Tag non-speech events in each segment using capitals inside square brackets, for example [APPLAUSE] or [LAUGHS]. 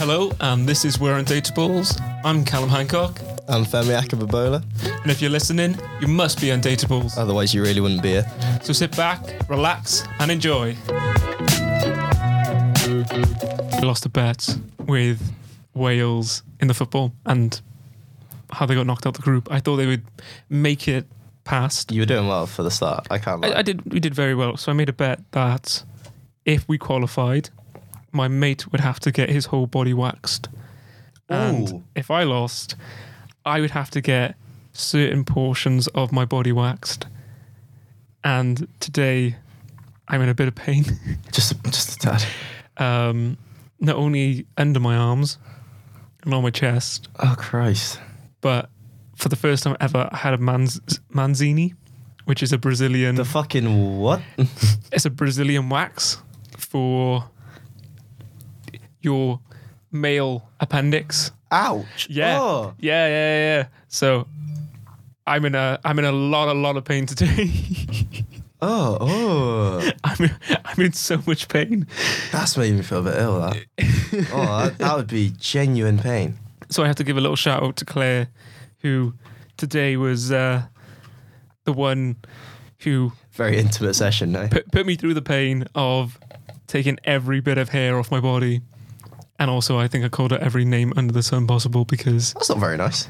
Hello, and this is We're Undateables. I'm Kallum Hancock, I'm Femi Akababola. and if you're listening, you must be Undateables. Otherwise, you really wouldn't be here. So sit back, relax, and enjoy. We lost a bet with Wales in the football and how they got knocked out the group. I thought they would make it past. You were doing well for the start. I can't. I, I did. We did very well. So I made a bet that if we qualified, my mate would have to get his whole body waxed, and Ooh. if I lost, I would have to get certain portions of my body waxed. And today, I'm in a bit of pain. [LAUGHS] just, just a tad. Um, not only under my arms and on my chest, Oh Christ! but for the first time ever, I had a manz- manzini, which is a Brazilian. The fucking what? [LAUGHS] it's a Brazilian wax for your male appendix. Ouch! Yeah, Oh. yeah, yeah, yeah. So I'm in a I'm in a lot, a lot of pain today. [LAUGHS] Oh, oh, I'm I'm in so much pain. that's made me feel a bit ill. That. [LAUGHS] Oh, that, that would be genuine pain. So I have to give a little shout out to Claire, who today was uh, the one who Very intimate session, no? put, put me through the pain of taking every bit of hair off my body. And also, I think I called her every name under the sun possible because That's not very nice.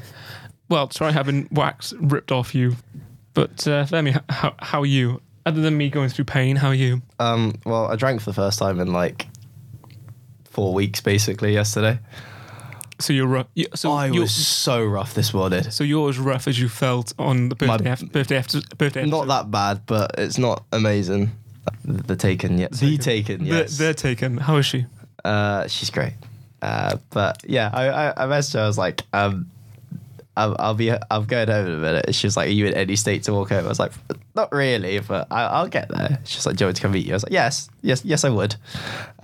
Well, try having wax ripped off you. But uh, Femi, h- how how are you? Other than me going through pain, how are you? Um, well, I drank for the first time in like four weeks, basically yesterday. So you're rough. You, so I you're, was so rough this morning. so you're as rough as you felt on the My- birthday after, birthday after birthday. Not that bad, but it's not amazing. The taken, yeah, the taken, yes. They're, taken. How is she? Uh, she's great. Uh, but yeah, I, I, I messaged her. I was like, um, I'll, I'll be, I'm going home in a minute. She was like, Are you in any state to walk home? I was like, Not really, but I, I'll get there. She's like, Do you want to come meet you? I was like, Yes, yes, yes, I would.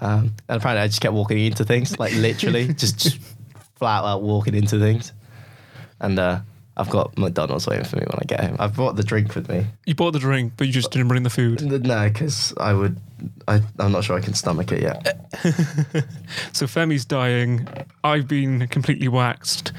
Um, and apparently, I just kept walking into things, like literally, just, just [LAUGHS] flat out walking into things. And uh, I've got McDonald's waiting for me when I get home. I've brought the drink with me. You bought the drink, but you just didn't bring the food. No, because I would, I, I'm not sure I can stomach it yet. [LAUGHS] So Femi's dying. I've been completely waxed.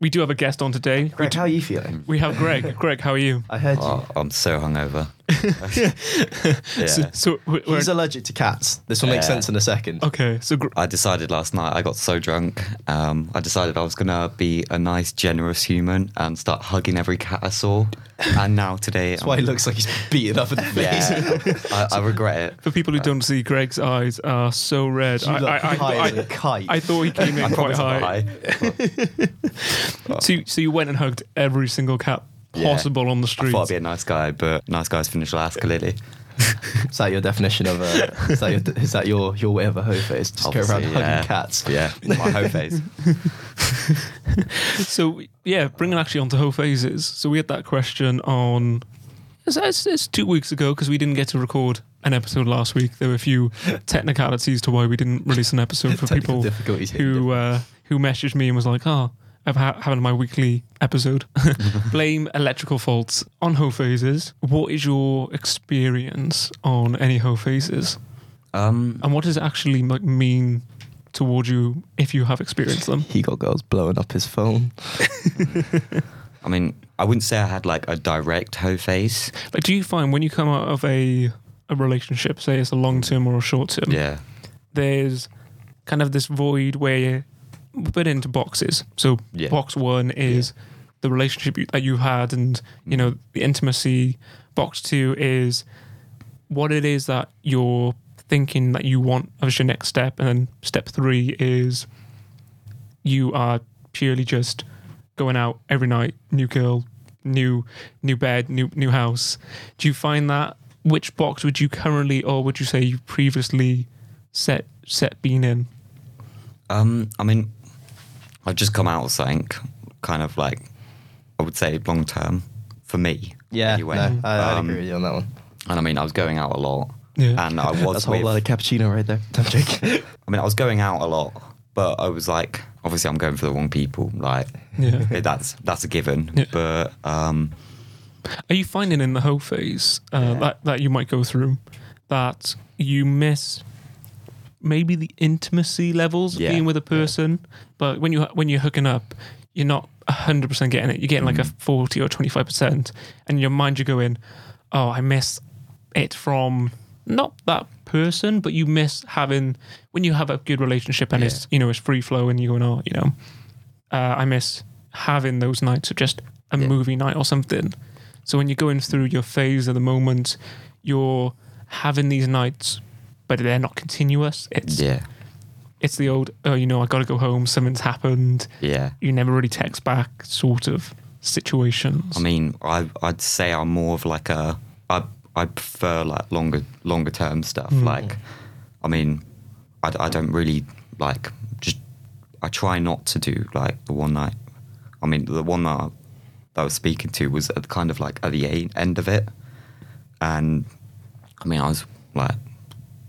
We do have a guest on today. We, Greg, how are you feeling? we have Greg. Greg, how are you? [LAUGHS] Oh, I heard you. Oh, I'm so hungover. [LAUGHS] yeah. So, so we're, we're- He's allergic to cats. This will make Yeah. sense in a second. okay. So Gr- I decided last night, I got so drunk, um, I decided I was going to be a nice, generous human and start hugging every cat I saw. And now today, That's why he looks like he's beaten up in the face. yeah, I, I regret it. For people who don't see, Greg's eyes are so red. You I, look I, I, high as a I, kite. I thought he came [LAUGHS] in I quite promise I'm high. high. [LAUGHS] So, you- so you went and hugged every single cat Yeah. possible on the I street. thought I'd be a nice guy, but nice guys finish last, clearly. [LAUGHS] is that your definition of a? Is that your, is that your, your way of a hoe face? Just go around Obviously, hugging cats. Yeah, my whole face. [LAUGHS] So yeah, bringing actually onto hoe phases. So we had that question on. It's, it's, it's two weeks ago because we didn't get to record an episode last week. There were a few technicalities to why we didn't release an episode for [LAUGHS] people difficulties. who uh, who messaged me and was like, "Oh, I'm ha- having my weekly episode. [LAUGHS] Blame electrical faults on hoe phases. What is your experience on any hoe phases, Um, and what does it actually like mean towards you if you have experienced them?" He got girls blowing up his phone. [LAUGHS] I mean, I wouldn't say I had like a direct hoe phase. Like, do you find when you come out of a a relationship, say it's a long term or a short term, Yeah. there's kind of this void where put into boxes. So Yeah. box one is the relationship you, that you had, and you know the intimacy. Box two is what it is that you're thinking that you want as your next step, and then step three is you are purely just going out every night, new girl, new new bed, new new house. Do you find that which box would you currently or would you say you previously set set been in? Um, I mean, I've just come out of something kind of like, I would say long term for me. Yeah, anyway. no, I, I Um, agree with you on that one. And I mean, I was going out a lot. Yeah. And I was That's a whole with, lot of cappuccino right there. I'm joking. [LAUGHS] I mean, I was going out a lot, but I was like, obviously, I'm going for the wrong people. Like, Yeah. [LAUGHS] that's that's a given. Yeah. But um, Are you finding in the hoe phase uh, Yeah. that that you might go through that you miss maybe the intimacy levels of Yeah, being with a person, but when you when you're hooking up, you're not hundred percent getting it. You're getting like a Mm. forty or twenty five percent, and in your mind you're going, "Oh, I miss it from not that person, but you miss having when you have a good relationship and it's you know it's free flow and you're going, oh, you know, uh, I miss having those nights of just a Yeah. movie night or something. So when you're going through your phase at the moment, you're having these nights, but they're not continuous. It's Yeah. It's the old, oh, you know, I got to go home. Something's happened. Yeah. You never really text back, sort of situations. I mean, I I'd say I'm more of like a I I prefer like longer longer term stuff. Mm. Like, I mean, I, I don't really like just I try not to do like the one night. I mean, the one that I, that I was speaking to was at kind of like at the end of it, and I mean, I was like,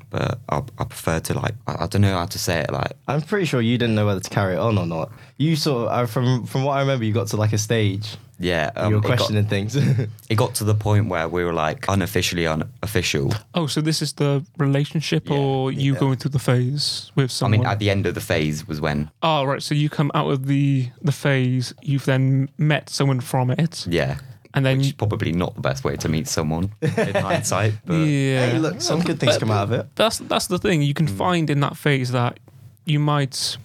but I, I prefer to like I, I don't know how to say it like I'm pretty sure you didn't know whether to carry it on or not. You sort of, uh, from from what I remember, you got to like a stage. yeah. and you um, were it got- questioning things. [LAUGHS] It got to the point where we were like unofficially unofficial. oh, so this is the relationship Yeah, or you yeah. going through the phase with someone? I mean, at the end of the phase was when, Oh right, so you come out of the the phase, you've then met someone from it, yeah, and then which is probably not the best way to meet someone in [LAUGHS] hindsight. But yeah, hey, look, some good things come out of it. that's that's the thing. You can mm. find in that phase that you might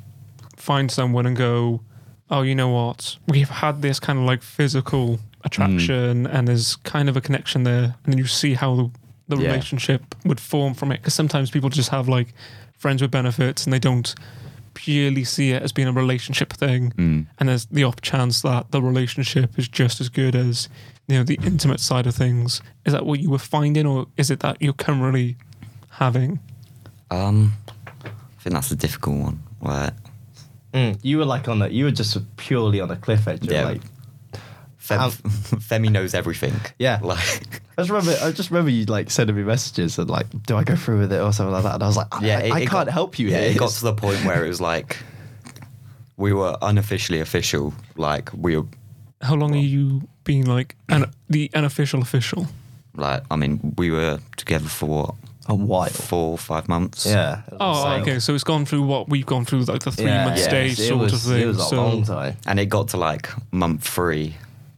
find someone and go, oh, you know what? We've had this kind of like physical mm. attraction, and there's kind of a connection there, and then you see how the, the Yeah. relationship would form from it. Because sometimes people just have like friends with benefits, and they don't purely see it as being a relationship thing. Mm. And there's the off chance that the relationship is just as good as you know the intimate side of things. Is that what you were finding, or is it that you're currently having? um, I think that's a difficult one. Where Mm, you were like on the, you were just purely on a cliff edge. Yeah. Like, Fem, [LAUGHS] Femi knows everything. Yeah. like I just remember, I just remember you like sending me messages and like, do I go through with it or something like that? And I was like, I, yeah, I, it- I it can't got- help you Yeah, here. it got to the point where it was like we were unofficially official. Like we were How long are you being like an, the unofficial official? like, I mean, we were together for what a while. four, five months. Yeah. Oh, So- okay. So it's gone through what we've gone through, like the three Yeah, month yeah, stage it sort was, of thing. It was a so long time. and it got to like month three,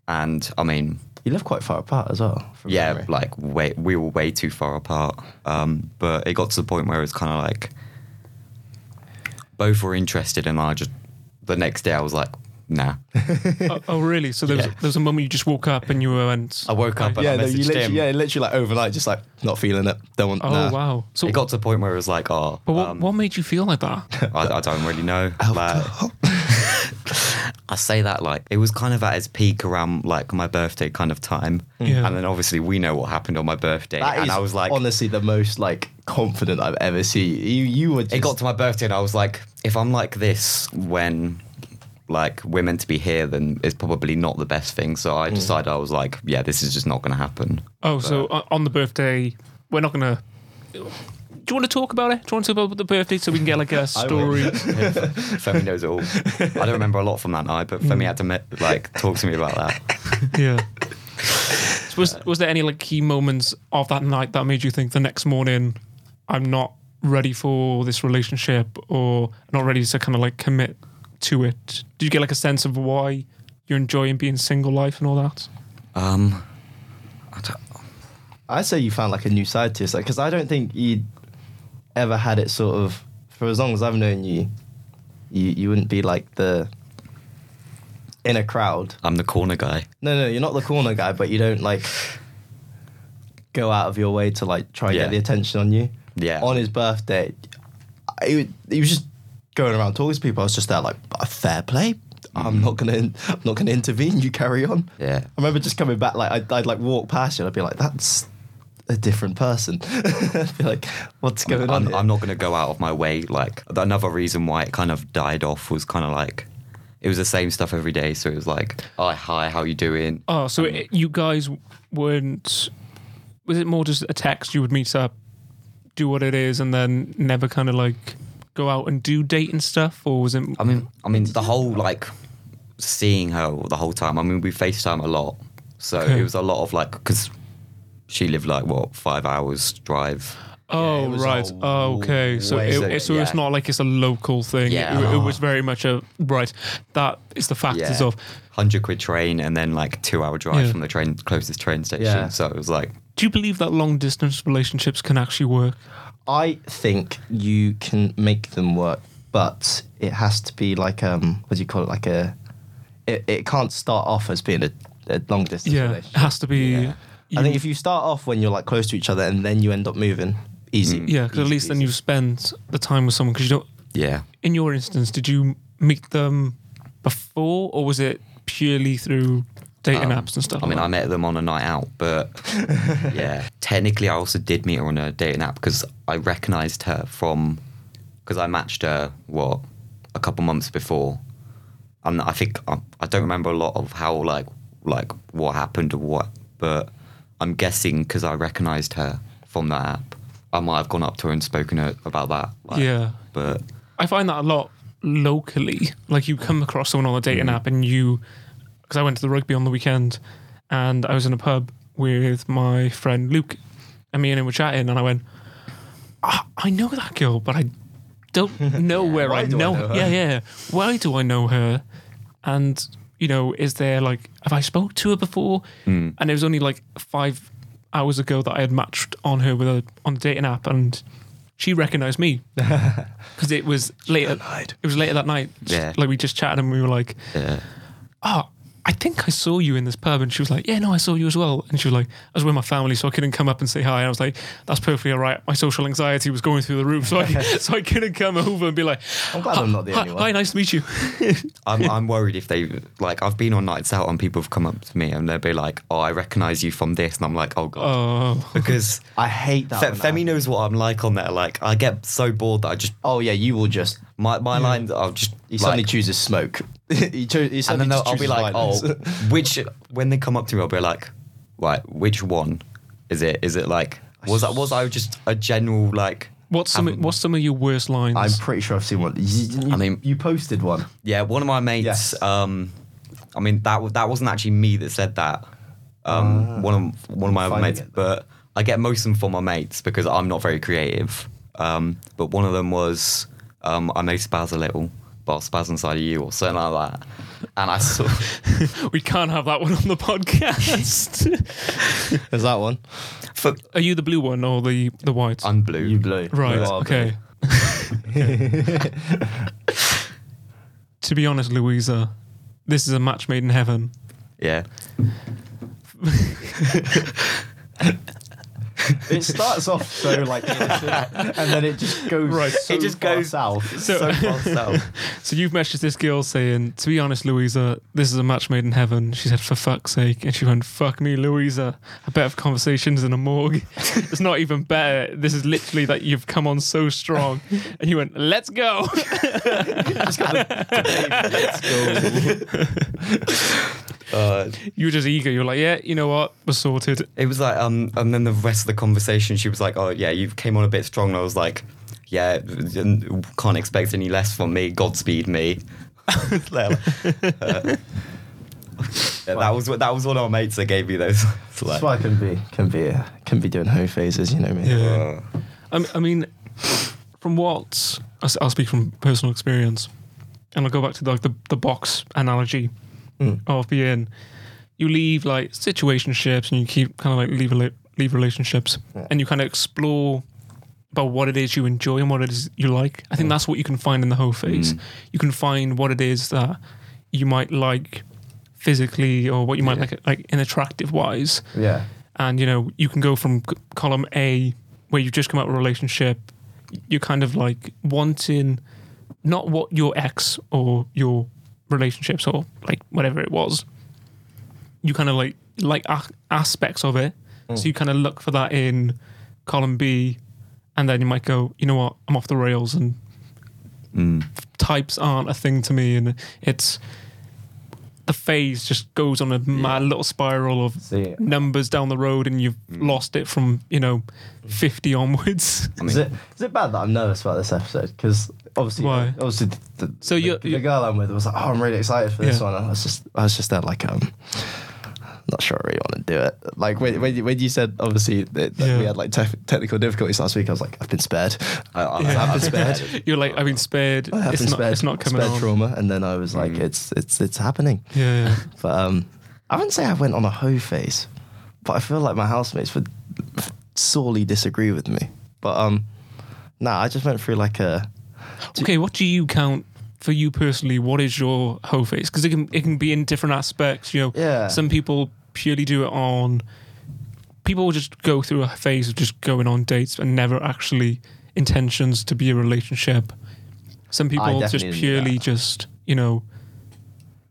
and I mean, You live quite far apart as well. yeah, memory. like way we were way too far apart. Um, but it got to the point where it was kind of like both were interested, and I just the next day I was like, nah. [LAUGHS] oh, oh, really? So there was, Yeah. there was a moment you just woke up and you went. I woke up and yeah, I no, you literally, him. yeah, literally like overnight, just like not feeling it. Don't want. Oh nah. wow! So, it got to the point where it was like, oh, but what, um, what made you feel like that? I, I don't really know. [LAUGHS] Like, [LAUGHS] I say that like it was kind of at its peak around like my birthday kind of time, Yeah. and then obviously we know what happened on my birthday, That and is I was like, honestly the most like confident I've ever seen. You, you were. Just, it got to my birthday, and I was like, if I'm like this when like we're meant to be here, then it's probably not the best thing. So Mm. I decided I was like, yeah, this is just not going to happen. Oh, so on on the birthday, we're not gonna. Do you want to talk about it? Do you want to talk about the birthday so we can get like a [LAUGHS] will. story? [LAUGHS] Femi knows it all. I don't remember a lot from that night, but Femi had to me- like talk to me about that. [LAUGHS] yeah. So was was there any like key moments of that night that made you think the next morning, I'm not ready for this relationship or not ready to kind of like commit to it? Did you get like a sense of why you're enjoying being single life and all that? Um, I don't, I say you found like a new side to yourself because I don't think you'd ever had it sort of for as long as I've known you. You you wouldn't be like the in a crowd. I'm the corner guy. No, no, you're not the corner guy, but you don't like go out of your way to like try and Yeah. get the attention on you. Yeah. On his birthday, would- he was just going around talking to people. I was just there like, fair play. I'm mm-hmm. not gonna, I'm not gonna intervene. You carry on. Yeah. I remember just coming back, like I'd, I'd like walk past you, and I'd be like, "That's a different person." [LAUGHS] I'd be like, "What's going on?" I'm, here?" I'm not going to go out of my way. Like another reason why it kind of died off was kind of like it was the same stuff every day. So it was like, oh, hi, how you doing? Oh, so it, you guys weren't. Was it more just a text? You would meet up, do what it is, and then never kind of like go out and do date and stuff, or was it? I mean, I mean the whole like seeing her the whole time. I mean, we FaceTime a lot, so Okay. it was a lot of like because she lived like what five hours drive. Oh it was right. Oh, okay. So way- it, So, it- so it's not like it's a local thing. Yeah. It, it was very much a right. That is the factors Yeah. of. Hundred quid train and then like two hour drive Yeah. from the train closest train station. Yeah. So it was like Do you believe that long distance relationships can actually work? I think you can make them work, but it has to be like um, what do you call it? Like a, it, it can't start off as being a, a long distance Yeah, it has to be. Yeah. you- I think if you start off when you're like close to each other and then you end up moving, easy. Mm. yeah, because at Easy least then peasy. you spend the time with someone. Because you don't. yeah. In your instance, did you meet them before, or was it purely through dating Um, apps and stuff? I mean, like I met them on a night out, but [LAUGHS] yeah, technically, I also did meet her on a dating app because I recognized her from because I matched her what a couple months before, and I think I, I don't remember a lot of how like like what happened or what, but I'm guessing because I recognized her from that app, I might have gone up to her and spoken to her about that. like, Yeah. but I find that a lot locally. Like you come across someone on a dating Mm. app and you, because I went to the rugby on the weekend and I was in a pub with my friend Luke and me and him were chatting and I went, "Ah, I know that girl, but I don't [LAUGHS] know where I do I know, know her? Yeah, yeah. Why do I know her? And, you know, is there like, have I spoke to her before? Mm. And it was only like five hours ago that I had matched on her with a, on the dating app and she recognized me [LAUGHS] because it was later. It was later that night. Yeah. like we just chatted and we were like, yeah, "Oh, I think I saw you in this pub." And she was like, "Yeah, no, I saw you as well." And she was like, "I was with my family, so I couldn't come up and say hi." And I was like, "That's perfectly all right." My social anxiety was going through the roof, so I [LAUGHS] [LAUGHS] so I couldn't come over and be like, I'm glad I'm not the hi, only one. hi, nice to meet you." [LAUGHS] I'm I'm worried if they like I've been on nights out and people have come up to me and they'll be like, "Oh, I recognize you from this," and I'm like, "Oh god," Oh, because I hate that. Fe- Femi knows what I'm like on there. Like I get so bored that I just Oh yeah, you will just. my my lines I'll just He suddenly like, chooses smoke. [LAUGHS] he, cho- he and then they'll- I'll be like, violence. "Oh, [LAUGHS] which?" When they come up to me, I'll be like, "Right, which one is it? Is it like was that was I just a general like?" what's some haven't- what's some of your worst lines? I'm pretty sure I've seen one. You, I mean- you posted one. Yeah, one of my mates. Yes. Um, I mean that wa- that wasn't actually me that said that. Um, one of one of my other Finding mates, it. but I get most of them from my mates because I'm not very creative. Um, but one of them was um, I may spaz a little, but I'll spaz inside of you or something like that. And I saw [LAUGHS] we can't have that one on the podcast. [LAUGHS] Is that one? for, Are you the blue one or the the white? I'm blue. You blue. Right. You are Okay. [LAUGHS] to be honest, Louisa, this is a match made in heaven. Yeah. It starts off so like [LAUGHS] and then it just goes Right. so It just far goes- south. So- so far south. [LAUGHS] So you've messaged this girl saying, "To be honest, Louisa, this is a match made in heaven." She said, "For fuck's sake," and she went, "Fuck me, Louisa. I bet have conversations in a morgue. [LAUGHS] it's not even better. This is literally that you've come on so strong." And you went, "Let's go." Just got the- let's go. Uh, you were just eager. You were like, "Yeah, you know what? We're sorted." It was like, um, and then the rest of the conversation, she was like, "Oh yeah, you came on a bit strong." And I was like, "Yeah, can't expect any less from me. Godspeed me." [LAUGHS] Uh, yeah, that was what that was one of our mates that gave me those. It's [LAUGHS] like, That's why I can be can be uh, can be doing hoe phases. You know me. Yeah. uh, I m- I mean, from what I'll s- I'll speak from personal experience, and I'll go back to like the, the box analogy Mm. of being you leave like situationships and you keep kind of like leave rela- leave relationships Yeah. and you kind of explore about what it is you enjoy and what it is you like. I think Mm. that's what you can find in the hoe phase. Mm. You can find what it is that you might like physically or what you might Yeah. like like in attractive wise Yeah. and you know you can go from c- column A where you've just come out of a relationship, you're kind of like wanting not what your ex or your relationships or like whatever it was. You kind of like like a- aspects of it, so you kind of look for that in column B, and then you might go, you know what, I'm off the rails, and mm, types aren't a thing to me, and it's the phase just goes on a mad little spiral of See, numbers down the road and you've lost it from you know 50 onwards I is it is it bad that I'm nervous about this episode? Because obviously, Why? obviously, the, So the, the girl I'm with was like, "Oh, I'm really excited for this Yeah. one." I was just, I was just there like, um, not sure I really want to do it. Like when when you, when you said obviously that, that Yeah. we had like te- technical difficulties last week, I was like, I've been spared. I, I, Yeah. I've been spared. [LAUGHS] You're like, I've been spared. I have It's been not, spared. it's not coming spared on. trauma, and then I was like, it's it's it's happening. Yeah, yeah. [LAUGHS] But um, I wouldn't say I went on a hoe phase, but I feel like my housemates would sorely disagree with me. But um, nah, I just went through like a Okay, what do you count for you personally? What is your hoe phase? Because it can it can be in different aspects. You know, Yeah. Some people purely do it on. People will just go through a phase of just going on dates and never actually intentions to be a relationship. Some people just purely just you know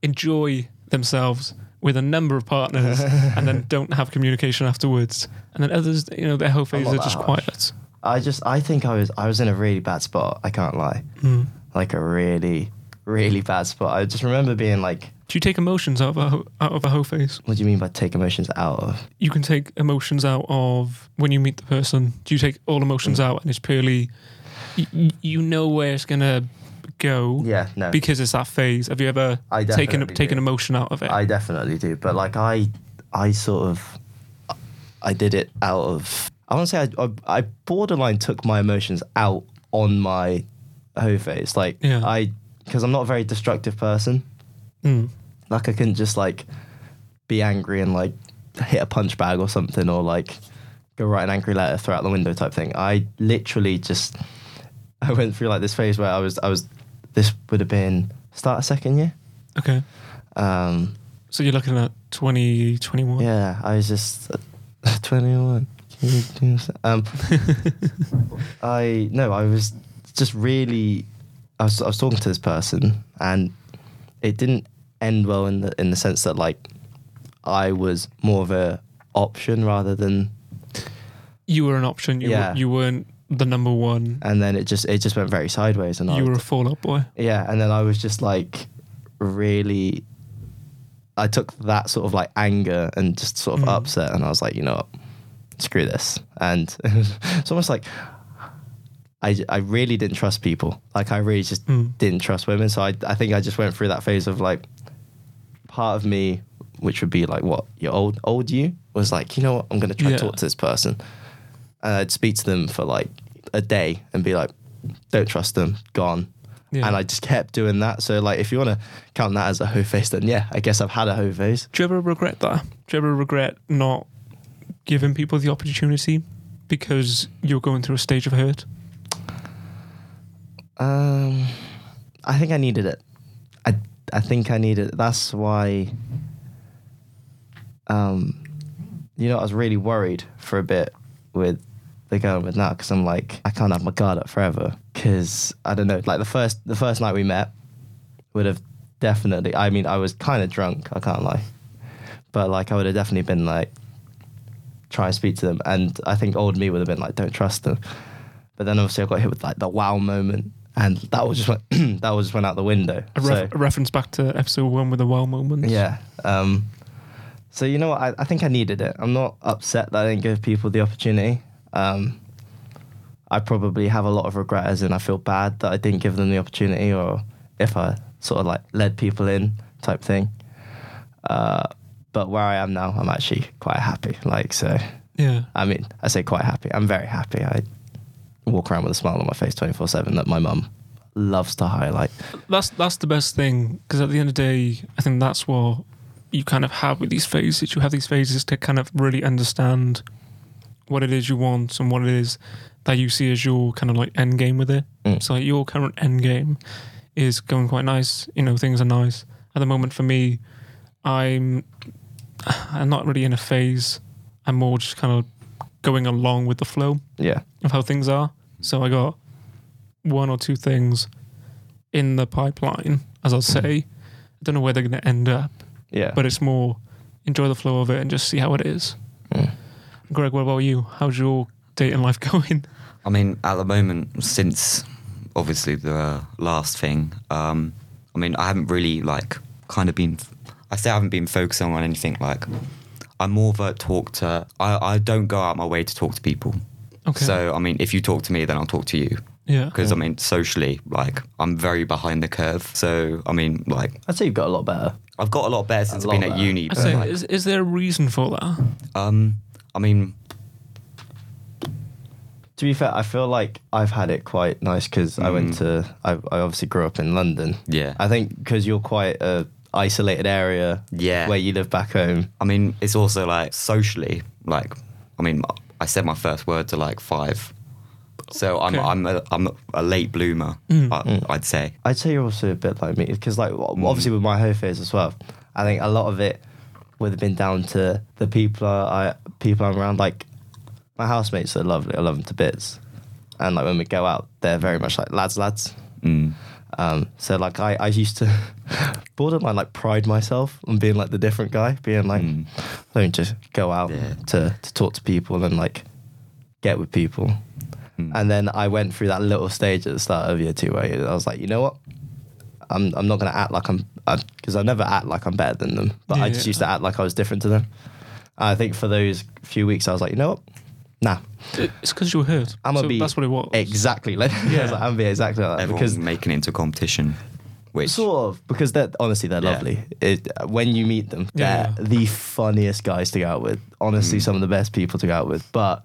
enjoy themselves with a number of partners [LAUGHS] and then don't have communication afterwards. And then others, you know, their hoe phase are just harsh. quiet. I just I think I was I was in a really bad spot. I can't lie, Mm. Like a really really bad spot. I just remember being like, Do you take emotions out of a ho- out of a hoe phase? "What do you mean by take emotions out of?" you can take emotions out of when you meet the person. Do you take all emotions Mm. out and it's purely y- you know where it's gonna go Yeah, no, because it's that phase? Have you ever I taken definitely taken do. emotion out of it? I definitely do. But like I I sort of I did it out of I want to say I, I I borderline took my emotions out on my hoe phase. Like Yeah. I because I'm not a very destructive person. Mm. Like I couldn't just like be angry and like hit a punch bag or something or like go write an angry letter, throw it out the window type thing. I literally just [LAUGHS] I went through like this phase where I was I was this would have been start of second year. Okay, Um so you're looking at 2021. yeah, I was just uh, [LAUGHS] 21. Can you do this? Um I no, I was just really I was I was talking to this person and it didn't end well in the in the sense that like I was more of a option rather than You were an option. You Yeah. were, you weren't the number one. and then it just it just went very sideways and You was- were a fallout boy. yeah and then I was just like really I took that sort of like anger and just sort of Mm. upset and I was like you know what screw this and [LAUGHS] it's almost like I, I really didn't trust people like I really just Mm. didn't trust women so I, I think I just went through that phase of like part of me which would be like what your old old you was like you know what I'm gonna try Yeah. to talk to this person and I'd speak to them for like a day and be like don't trust them gone Yeah. and I just kept doing that. So like, if you want to count that as a hoe phase, then yeah, I guess I've had a hoe phase. Do you ever regret that? Do you ever regret not giving people the opportunity because you're going through a stage of hurt? Um, I think I needed it. I I think I needed. It. That's why. Um, you know, I was really worried for a bit with the girl with now because I'm like, I can't have my guard up forever because I don't know. Like the first the first night we met would have definitely. I mean, I was kind of drunk. I can't lie, but like I would have definitely been like, try and speak to them, and I think old me would have been like, don't trust them. But then obviously I got hit with like the wow moment, and that was just went [CLEARS THROAT] that was just went out the window. A, ref- So- a reference back to episode one with the wow moments. yeah. Um, so you know what? I, I think I needed it. I'm not upset that I didn't give people the opportunity. Um, I probably have a lot of regret, as in I feel bad that I didn't give them the opportunity, or if I sort of like led people in type thing. Uh, but where I am now, I'm actually quite happy. Like so, Yeah. I mean, I say quite happy. I'm very happy. I walk around with a smile on my face 24 seven that my mum loves to highlight. That's that's the best thing because at the end of the day, I think that's what you kind of have with these phases. You have these phases to kind of really understand what it is you want and what it is that you see as your kind of like end game with it. Mm. So like your current end game is going quite nice. You know, things are nice at the moment for me. I'm [SIGHS] I'm not really in a phase. I'm more just kind of going along with the flow Yeah. of how things are. So I got one or two things in the pipeline, as I'll say. I don't know where they're going to end up, Yeah. but it's more enjoy the flow of it and just see how it is. Mm. Greg, what about you? How's your dating life [LAUGHS] going? I mean, at the moment, since obviously the last thing, um, I mean, I haven't really like kind of been. I say I haven't been focusing on anything. Like, I'm more of a talk to. I, I don't go out my way to talk to people. Okay. So I mean, if you talk to me, then I'll talk to you. Yeah. Because I mean, socially, like I'm very behind the curve. So I mean, like I'd say you've got a lot better. I've got a lot better since A I've been lot at better. uni. I But say, like, is, is there a reason for that? um, I mean, To be fair, I feel like I've had it quite nice because I went to. I, I obviously grew up in London. Yeah. I think because you're quite a isolated area. Yeah. Where you live back home. I mean, it's also like socially, like I mean, I said my first word to like five. So I'm Okay. I'm a, I'm a late bloomer, mm. I, mm. I'd say. I'd say you're also a bit like me because, like, mm. obviously with my hoe phase as well, I think a lot of it would have been down to the people I people I'm around. Like my housemates are lovely. I love them to bits, and like when we go out, they're very much like lads, lads. Mm. Um, so like I, I used to [LAUGHS] borderline like pride myself on being like the different guy, being like Mm. I don't just go out Yeah. to to talk to people and like get with people. Mm. And then I went through that little stage at the start of year two where I was like, you know what, I'm I'm not gonna act like I'm because I never act like I'm better than them, but I just yeah. used to act like I was different to them. I think for those few weeks I was like, you know what, nah, It's because you were hurt. I'm gonna So be That's what it was. exactly like I [LAUGHS] Yeah. was like, I'm gonna be exactly like that Everyone's because making it into a competition, which Sort of, because they're honestly they're Yeah. lovely. It, when you meet them, Yeah, they're the funniest guys to go out with. Honestly, Mm. some of the best people to go out with. But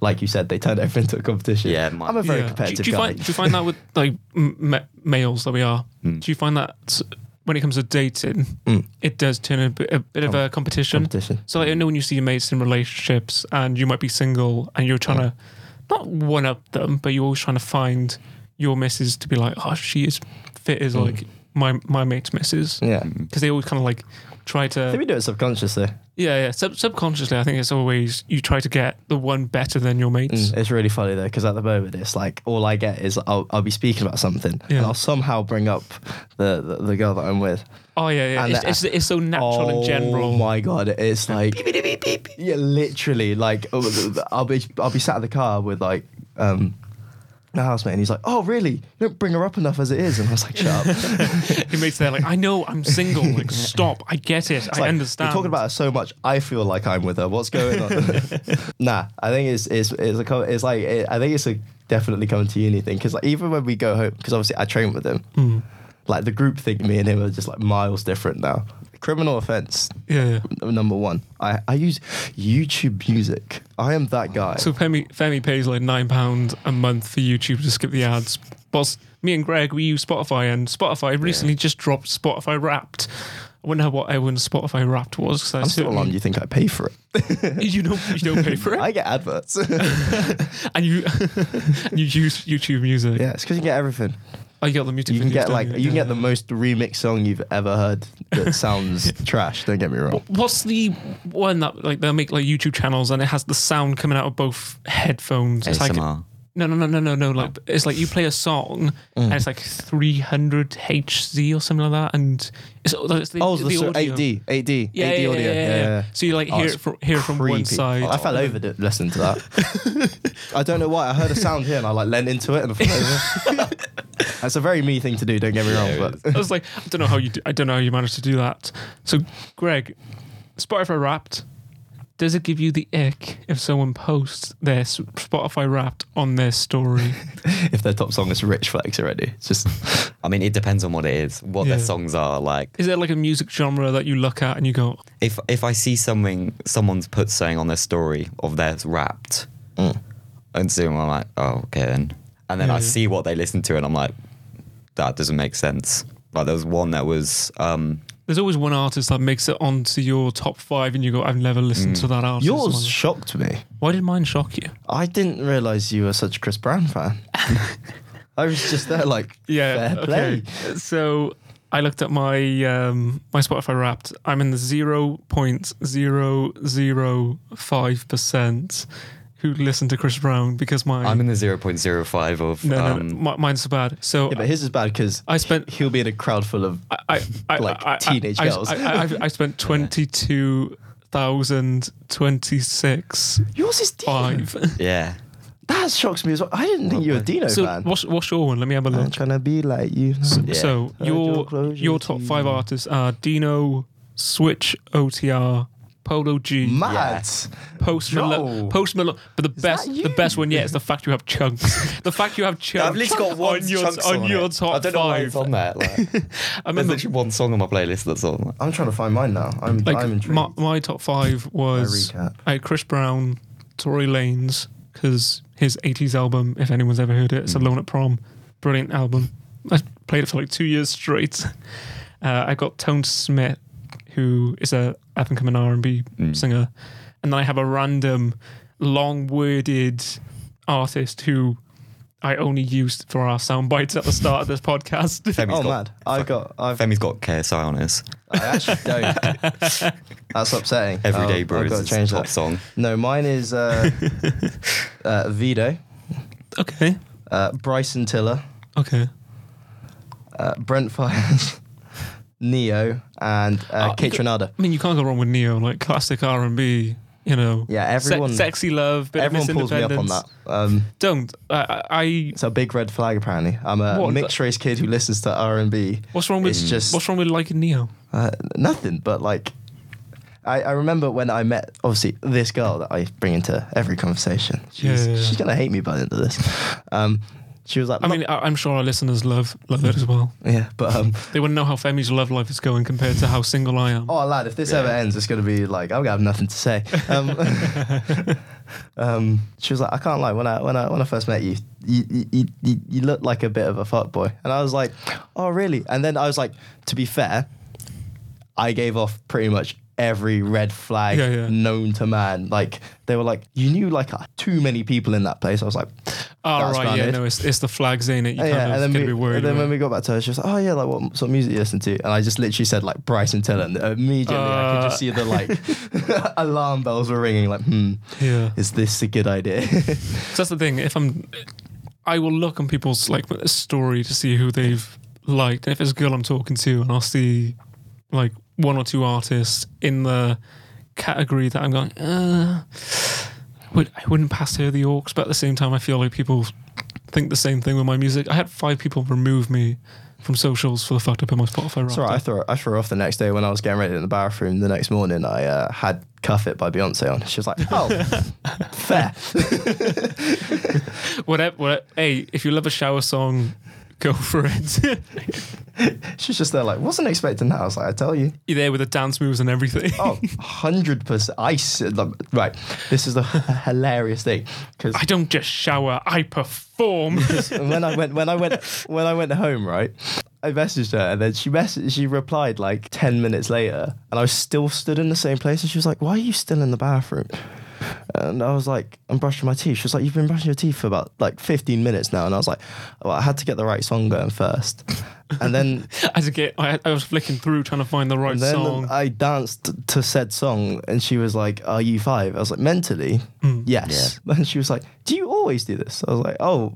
like you said, they turn everything into a competition. Yeah, my- I'm a very Yeah. competitive do, you guy. Find, do you find that with like m- males that we are? Mm. Do you find that when it comes to dating, Mm. it does turn a bit, a bit of a competition? competition. So like, I know when you see your mates in relationships and you might be single and you're trying to not one up them, but you're always trying to find your missus to be like, oh, she is fit as like my my mate's missus. Mm. Yeah, Because they always kind of like try I think to we do it subconsciously. yeah yeah sub- subconsciously I think it's always you try to get the one better than your mates. Mm, It's really funny though, because at the moment it's like all I get is I'll, I'll be speaking about something Yeah. and I'll somehow bring up the, the, the girl that I'm with. Oh yeah yeah it's, it's, it's so natural oh in general. my god, it's like yeah, literally like oh, I'll be I'll be sat in the car with like um my housemate and he's like, oh really? You don't bring her up enough as it is, and I was like, shut up. [LAUGHS] Your mates there like I know I'm single. Like [LAUGHS] stop, I get it, It's I like, understand. You're talking about her so much. I feel like I'm with her. What's going on? [LAUGHS] nah, I think it's it's it's a it's like it, I think it's a definitely coming to uni thing because like even when we go home because obviously I train with him. Hmm. Like the group thing, me and him are just like miles different now. Criminal offense yeah. yeah. number one. I I use YouTube Music. I am that guy. So Femi Femi pays like nine pound a month for YouTube to skip the ads. Boss, me and Greg we use Spotify and Spotify recently just dropped Spotify Wrapped. I wonder what everyone's Spotify Wrapped was. I'm still on. You think I pay for it? [LAUGHS] You don't you don't pay for it, [LAUGHS] I get adverts. [LAUGHS] and you and you use YouTube Music. yeah, it's because you get everything. Oh, I get the music. You can videos, get like you can get the most remix song you've ever heard that [LAUGHS] sounds trash. Don't get me wrong. What's the one that like they'll make like YouTube channels and it has the sound coming out of both headphones? It's like ASMR. No, no, no, no, no, no. Like it's like you play a song Mm. and it's like 300 HZ or something like that, and it's, it's the, Oh, the, the, audio. 8D, 8D, Yeah, 8D yeah, audio. yeah, yeah, yeah. So you like Oh, hear it's it from hear it from one creepy. side. I fell over to listen to that. [LAUGHS] I don't know why. I heard a sound here and I like leant into it and I fell over. [LAUGHS] That's a very me thing to do. Don't get me wrong, but I was like, I don't know how you. Do, I don't know how you managed to do that. So, Greg, Spotify Wrapped. Does it give you the ick if someone posts their Spotify Wrapped on their story? [LAUGHS] if their top song is Rich Flex already, it's just I mean, it depends on what it is, what Yeah. their songs are like. Is there like a music genre that you look at and you go, If if I see something, someone's put something on their story of theirs wrapped, and so I'm like, oh, okay then. And then Yeah, I yeah. see what they listen to, and I'm like, that doesn't make sense. Like there was one that was, um, there's always one artist that makes it onto your top five and you go, I've never listened to that artist. yours shocked me. Why did mine shock you? I didn't realize you were such a Chris Brown fan. [LAUGHS] I was just there like, Yeah. fair play. Okay. So I looked at my um, my Spotify Wrapped. I'm in the zero point zero zero five percent who listen to Chris Brown because my I'm in the 0.05 of, no, no, um, no, mi- mine's so bad. So Yeah, but his is bad because I spent he'll be in a crowd full of. I, I, I, Like I, teenage I, girls. I, I, I, I spent [LAUGHS] twenty two thousand twenty six Yours is Dino. five. [LAUGHS] Yeah. That shocks me as well. I didn't think you were a Dino so fan. what's what's your one? Let me have a I'm look. trying to be like you. Yeah. So I your your top five artists are Dino, Switch, OTR, Polo G, Mad. Post Joe. Malone, Post Malone. But the best, that the best one yet is the fact you have chunks. the fact you have chunks. [LAUGHS] I've literally got one on your chunks on on your it. top I don't know why it's on there. Like, [LAUGHS] I there's remember literally one song on my playlist that's on. I'm trying to find mine now. I'm, I'm like intrigued. my, my top five was recap. I had Chris Brown, Tory Lanez, because his 80s album, if anyone's ever heard it, it's Mm. Alone at Prom. Brilliant album. I played it for like two years straight. [LAUGHS] Uh, I got Tone Smith, who is a up and coming R&B Mm. singer, and then I have a random, long-worded artist who I only used for our sound bites at the start of this podcast. Femi's Oh, got, mad. I got. I've, Femi's got KSI on his I actually don't. [LAUGHS] That's upsetting. Everyday I'll- Bros. I've got to is change top that. song. No, mine is uh, [LAUGHS] uh, Vito, okay, uh, Bryson Tiller, okay. uh, Brent Faiyaz, Ne-Yo, and uh, Oh, Kaytranada. I mean, you can't go wrong with Ne-Yo, like classic R and B. You know, Yeah, Se- everyone. sexy love, bit everyone of pulls me up on that. Um, Don't. I, I. it's a big red flag. Apparently, I'm a What? mixed race kid who listens to R and B. What's wrong with? It's just- What's wrong with liking Ne-Yo? Uh, nothing, but like, I, I remember when I met obviously this girl that I bring into every conversation. She's, Yeah, yeah, yeah. she's gonna hate me by the end of this. Um, she was like, I mean, I, I'm sure our listeners love love it as well. yeah, but um, [LAUGHS] They wouldn't know how Femi's love life is going compared to how single I am. oh lad, if this ever ends, it's gonna be like I'm gonna have nothing to say. Um, [LAUGHS] um, she was like, I can't lie. When I when I when I first met you, you you, you, you you looked like a bit of a fuck boy, and I was like, oh really? And then I was like, to be fair, I gave off pretty much every red flag Yeah, yeah. known to man. Like they were like, you knew like uh, too many people in that place. I was like, oh right, yeah, no, it's, it's the flags in it. You kind yeah. of And then, we, and then when we got back to her, she was like, oh yeah, like what sort of music you listen to? And I just literally said like Bryson Tiller. And immediately I could just Uh. see the like [LAUGHS] alarm bells were ringing. Like, hmm, yeah, is this a good idea? [LAUGHS] so that's the thing. If I'm, I will look on people's like story to see who they've liked. And if it's a girl I'm talking to, and I'll see like one or two artists in the category that I'm going, uh, would I wouldn't pass her the aux, but at the same time, I feel like people think the same thing with my music. I had five people remove me from socials for the fact I put my Spotify. All right. I threw, I threw off the next day when I was getting ready in the bathroom. The next morning, I uh, had Cuff It by Beyonce on. She was like, oh, [LAUGHS] fair. Whatever, whatever. Hey, if you love a shower song, go for it. She's just there like, wasn't expecting that. I was like, I tell you. You're there with the dance moves and everything. Oh, 100%. I said, right. This is the [LAUGHS] hilarious thing. Because I don't just shower, I perform. [LAUGHS] when I went when I went when I went home, right? I messaged her and then she messaged she replied like 10 minutes later and I was still stood in the same place and she was like, Why are you still in the bathroom? And I was like, I'm brushing my teeth. She was like, You've been brushing your teeth for about like 15 minutes now. And I was like, Well, I had to get the right song going first. And then As a kid, I, I was flicking through trying to find the right and then song. I danced to said song and she was like, Are you five? I was like, Mentally, Mm. yes. [LAUGHS] And she was like, Do you always do this? I was like, Oh.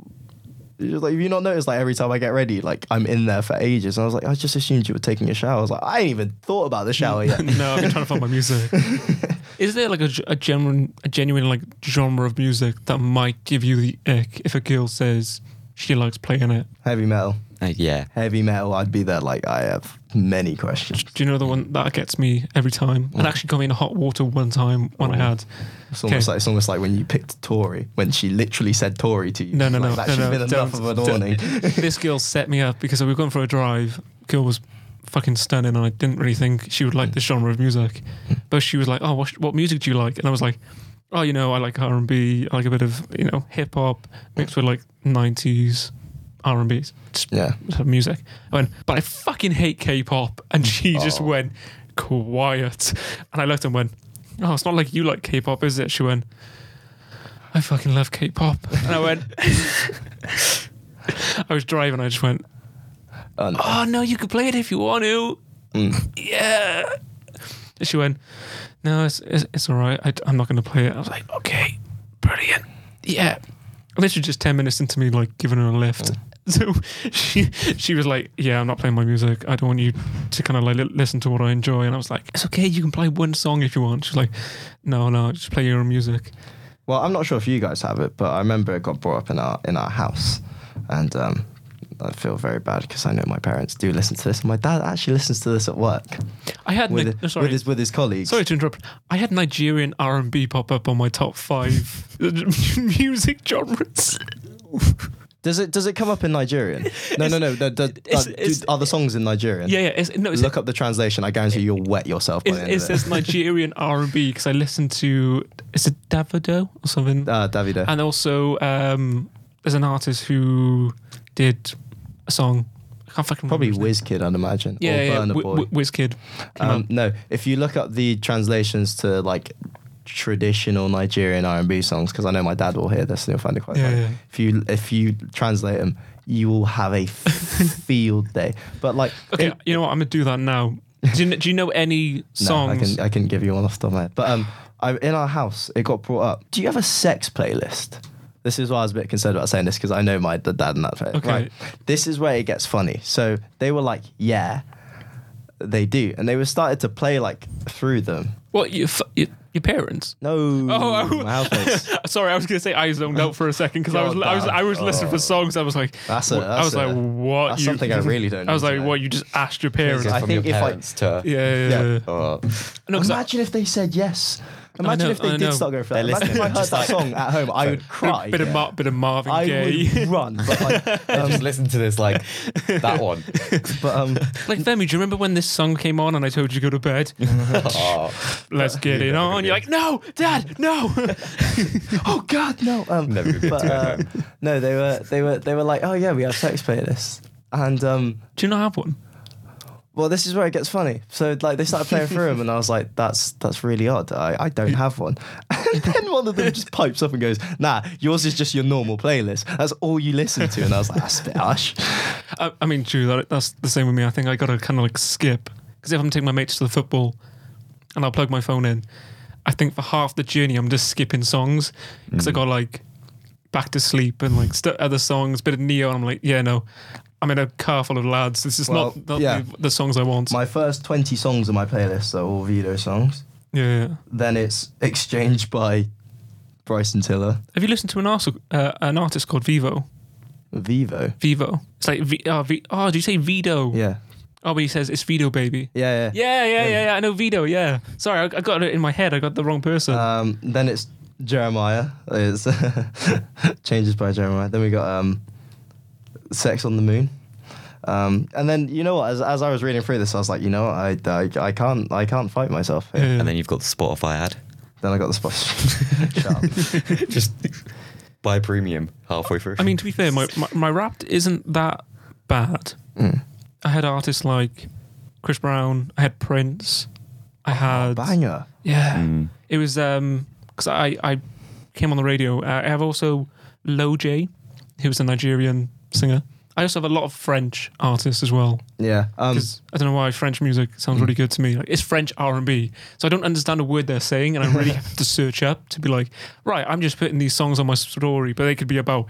She was like, Have you not noticed like every time I get ready, like I'm in there for ages? And I was like, I just assumed you were taking a shower. I was like, I ain't even thought about the shower yet. [LAUGHS] no, I've been trying to find my music. [LAUGHS] Is there like a, a genuine, a genuine like genre of music that might give you the ick if a girl says she likes playing it? Heavy metal. Uh, yeah. Heavy metal, I'd be there like I have many questions. Do you know the one that gets me every time? And mm. actually got me in hot water one time when I mm. had. It's almost Okay. like it's almost like when you picked Tory, when she literally said Tory to you. No, no, Like, no, That no, should have no, been enough of an warning. [LAUGHS] this girl set me up because we were going for a drive. Girl was fucking stunning, and I didn't really think she would like mm. this genre of music. But she was like, "Oh, what, what music do you like?" And I was like, "Oh, you know, I like R and B. I like a bit of you know hip hop mixed with like '90s R and B yeah. music." I went, "But I fucking hate K-pop," [LAUGHS] and she just Oh. went quiet. And I looked and went, "Oh, it's not like you like K-pop, is it?" She went. I fucking love K-pop, [LAUGHS] and I went. [LAUGHS] I was driving. I just went, Oh, no. oh no, you can play it if you want to. Mm. Yeah. And she went, no, it's it's, it's all right. I, am not going to play it. I was like, okay, brilliant. Yeah. Literally just ten minutes into me like giving her a lift. [LAUGHS] So she she was like, yeah, I'm not playing my music. I don't want you to kind of like li- listen to what I enjoy. And I was like, it's okay. You can play one song if you want. She's like, no, no, just play your own music. Well, I'm not sure if you guys have it, but I remember it got brought up in our in our house, and um, I feel very bad because I know my parents do listen to this. My dad actually listens to this at work I had with, Ni- oh, sorry. with his with his colleagues. Sorry to interrupt. I had Nigerian R and B pop up on my top five [LAUGHS] music genres. [LAUGHS] Does it does it come up in Nigerian? No, no, no. no, [LAUGHS] It's- uh, it's- do- are the songs in Nigerian? Yeah, yeah. It's, no, it's, Look up the translation. I guarantee you'll wet yourself by it, the end of it. says Nigerian [LAUGHS] R and B because I listened to is it Davido or something, uh, Davido. and also um, there's an artist who did a song. I can't fucking Probably remember his name. WizKid, I'd imagine. Yeah, or yeah, Boy. Wizkid. Um, no, if you look up the translations to like traditional Nigerian R and B songs, because I know my dad will hear this and he'll find it quite Yeah, funny. yeah. If you if you translate them, you will have a [LAUGHS] field day. But like, Okay, in- you know what? I'm gonna do that now. Do you, do you know any [LAUGHS] no, I can I can give you one off the top of my head. But um, I, in our house, it got brought up. Do you have a sex playlist? This is why I was a bit concerned about saying this because I know my dad and that. Okay. Right. This is where it gets funny. So they were like, yeah, they do, and they were started to play like through them. what you, f- your, parents? No, Oh, oh. my housemates. [LAUGHS] Sorry, I was gonna say I zoned out for a second because I was God I was. I was listening for oh. songs. I was like, That's a- what- I that's was a- like, what? that's you, something I really don't I was need to like, know. what? You just asked your parents? I from think your if I- parents to yeah, yeah, yeah. Yeah. Oh, No, 'cause I- Imagine if they said yes. Imagine know, if they I did know. start going for that. They're Imagine if I listening, heard just that like- song at home, I would cry. bit of Mar- bit of Marvin I Gaye. would run, but like, [LAUGHS] um, just listen to this like that one. [LAUGHS] but um, like Femi, do you remember when this song came on and I told you to go to bed? [LAUGHS] oh, Let's get it on. You're like, no, Dad, no. oh god, no. Um, Never good but to go uh, no, they were they were they were like, oh yeah, we have sex playlists, and um, do you not have one? Well, this is where it gets funny. So like they started playing through them, and I was like, that's that's really odd. I, I don't have one. [LAUGHS] And then one of them just pipes up and goes, nah, yours is just your normal playlist. That's all you listen to. And I was like, that's a bit harsh. [LAUGHS] I, I mean, true. That, that's the same with me. I think I got to kind of like skip because if I'm taking my mates to the football and I'll plug my phone in, I think for half the journey I'm just skipping songs because I mm. got like back to sleep and like st- other songs, bit of Ne-Yo. And I'm like, yeah, no, I'm in a car full of lads. This is Well, not, not yeah. the, the songs I want. My first 20 songs on my playlist are all Vito songs. yeah, yeah. Then it's Exchanged by Bryson Tiller. Have you listened to an artist, uh, an artist called Vivo? Vivo. Vivo. It's like v- oh, v- oh, do you say Vito? Yeah. Oh, but he says it's Vito, baby. Yeah, yeah. Yeah, yeah, yeah, yeah. I know Vito. Yeah. Sorry, I, I got it in my head. I got the wrong person. Um, then it's Jeremiah. It's [LAUGHS] Changes by Jeremiah. Then we got um, Sex on the Moon. Um, and then you know what? As, as I was reading through this, I was like, you know? I, I, I can't I can't fight myself. Here. Yeah. And then you've got the Spotify ad. Then I got the Spotify. [LAUGHS] Shut. [LAUGHS] Just buy premium halfway through. I mean, to be fair, my, my, my rap isn't that bad. Mm. I had artists like Chris Brown. I had Prince. I had Banger. yeah. Mm. It was um because I I came on the radio. Uh, I have also Lojay, who was a Nigerian singer. I also have a lot of French artists as well. Yeah. Um, I don't know why French music sounds really good to me. Like it's French R and B, so I don't understand a word they're saying, and I really have to search up to be like, right, I'm just putting these songs on my story, but they could be about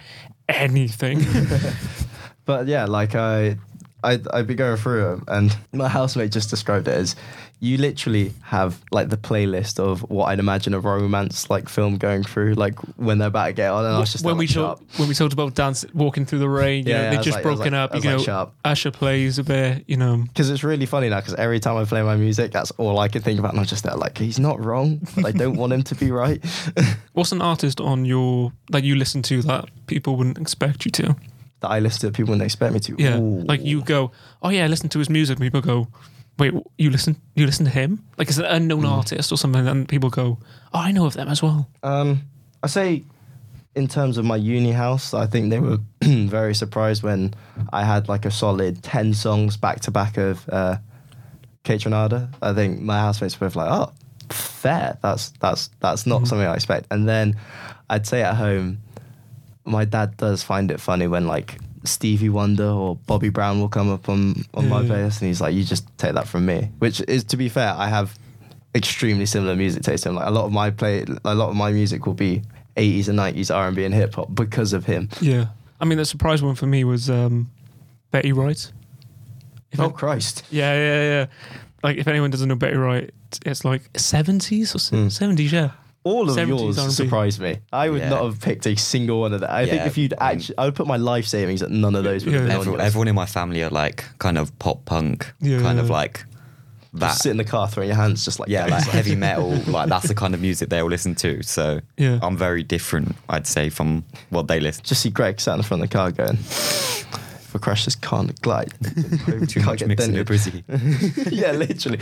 anything. [LAUGHS] But yeah, like I, I, I'd be going through them, and my housemate just described it as you literally have like the playlist of what I'd imagine a romance like film going through, like when they're about to get on, and I was just when we like, shut talk, up. when we talked about dance, walking through the rain, you Yeah, know, yeah, they've just like- broken like- up. You know. Usher plays a bit. You know, Because it's really funny now. Because every time I play my music, that's all I can think about, and I'm just there like he's not wrong, but I don't want him to be right. [LAUGHS] what's an artist on your that you listen to that people wouldn't expect you to? that I listen to, people wouldn't expect me to. Yeah, Ooh. like you go, oh yeah, I listen to his music. People go, wait, you listen, you listen to him? Like it's an unknown Hmm. artist or something, and people go, oh, I know of them as well. Um, I say, in terms of my uni house, I think they were [CLEARS THROAT] very surprised when I had like a solid ten songs back to back of uh, Kaytranada. I think my housemates were both like, "Oh, fair. That's that's that's not something I expect." And then I'd say at home, my dad does find it funny when like Stevie Wonder or Bobby Brown will come up on on my Yeah. playlist, and he's like, "You just take that from me," which is to be fair, I have extremely similar music taste to him. Like a lot of my play, a lot of my music will be 80s and 90s R&B and hip hop because of him. Yeah, I mean the surprise one for me was um, Betty Wright. If Oh Christ! yeah, yeah, yeah. Like if anyone doesn't know Betty Wright, it's like seventies or Hmm. seventies. Yeah, all of 70s yours R&B. surprised me. I would Yeah. not have picked a single one of that. I think Yeah, if you'd I mean- actually, I would put my life savings that none of those would have Yeah. been on Every, yours. everyone in my family are like kind of pop punk, Yeah. kind of like that. Just sit in the car, throwing your hands, just like yeah, like heavy [LAUGHS] metal, like that's the kind of music they all listen to. So Yeah. I'm very different, I'd say, from what they listen. Just see Greg sat in front of the car going, "If I crash this car on glide, [LAUGHS] Too can't much get mixing dented." Brizzy. [LAUGHS] yeah, literally.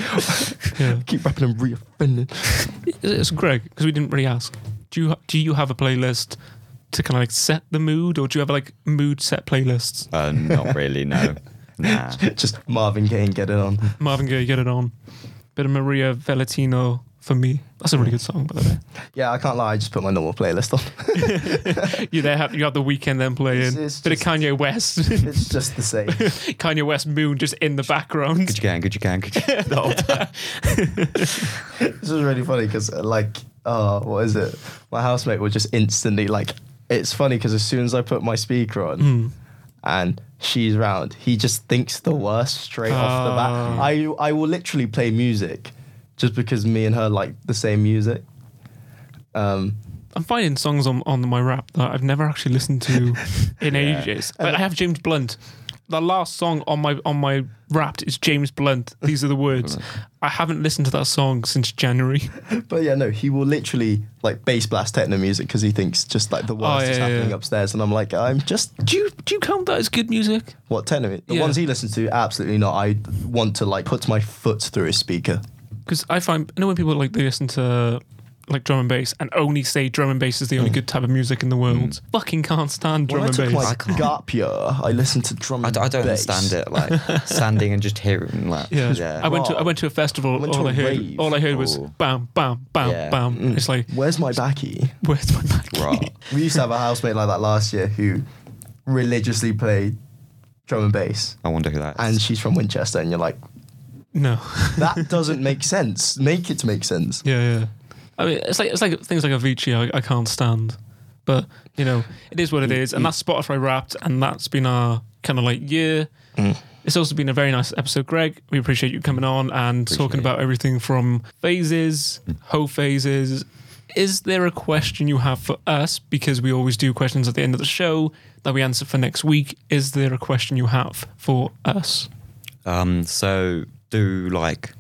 Yeah. [LAUGHS] Keep rapping and re-offending. It's Greg, because we didn't really ask. Do you do you have a playlist to kind of like set the mood, or do you have like mood set playlists? Uh, not really, no. Nah. Just Marvin Gaye and get it on. Marvin Gaye, get it on. Bit of Maria Valentino for me. That's a really good song, by the way. Yeah, I can't lie. I just put my normal playlist on. [LAUGHS] You there have you have the Weeknd then playing. It's- it's Bit of Kanye West. it's just the same. [LAUGHS] Kanye West Moon just in the background. Good you can, good you can, good you can. The whole time. [LAUGHS] this is really funny because, like, oh, what is it? My housemate will just instantly like. It's funny because as soon as I put my speaker on Hmm. and she's round, he just thinks the worst straight off the Ah. bat. I I will literally play music just because me and her like the same music. Um, I'm finding songs on, on my rap that I've never actually listened to [LAUGHS] in Yeah. ages. Like, I have James Blunt. The last song on my on my wrapped is James Blunt. These are the words. [LAUGHS] I haven't listened to that song since January. [LAUGHS] but yeah, no, he will literally like bass blast techno music because he thinks just like the worst Oh, is happening yeah. upstairs, and I'm like, I'm just Do you do you count that as good music? what techno? The Yeah. ones he listens to, absolutely not. I want to like put my foot through his speaker. Because I find you know when people like they listen to like drum and bass and only say drum and bass is the only mm. good type of music in the world. Mm. Fucking can't stand drum When I and took bass. my I can't. gap year, I listened to drum. I, and d- I don't bass. understand it, like [LAUGHS] standing and just hearing like yeah. I went to I went to a festival. Went to all a I heard rave. all I heard was bam bam bam Yeah. bam. Mm. It's like Where's my backy? [LAUGHS] where's my back? right. We used to have a housemate like that last year who religiously played drum and bass, I wonder who that is. and she's from Winchester, and you're like, No. [LAUGHS] that doesn't make sense. Make it make sense. Yeah, yeah. I mean, it's like it's like things like Avicii. I, I can't stand, but you know, it is what it is, and that's Spotify Wrapped, and that's been our kind of like year. Mm. It's also been a very nice episode, Greg. We appreciate you coming on and Appreciate talking it. about everything from phases, hoe phases. Is there a question you have for us? Because we always do questions at the end of the show that we answer for next week. Is there a question you have for us? Um, so do like,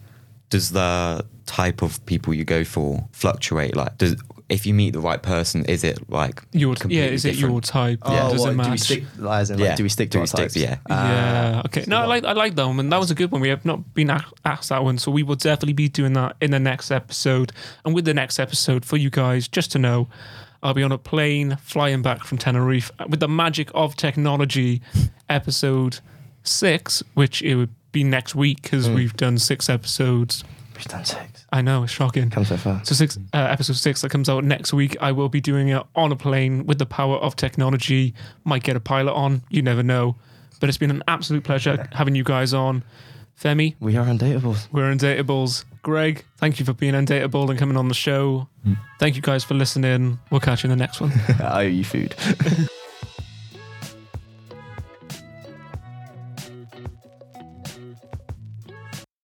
does the type of people you go for fluctuate? Like, does if you meet the right person, is it like Your yeah, completely is it your different? type? Yeah. Oh, Does what, it do we stick? As in, like, Yeah. do we stick Do to we our stick- types? yeah. Yeah. Ah, Okay. No, I like I like that one, that was a good one. We have not been asked that one, so we will definitely be doing that in the next episode. And with the next episode, for you guys, just to know, I'll be on a plane flying back from Tenerife with the magic of technology, episode six, which it would be next week because Mm. we've done six episodes. We've done six. I know it's shocking. Come so far. So six uh, episode six that comes out next week. I will be doing it on a plane with the power of technology. Might get a pilot on. You never know. But it's been an absolute pleasure having you guys on. Femi, We are undateables. we're Undateables. Greg, thank you for being undateable and coming on the show. Thank you guys for listening. We'll catch you in the next one. [LAUGHS] I owe you food. [LAUGHS]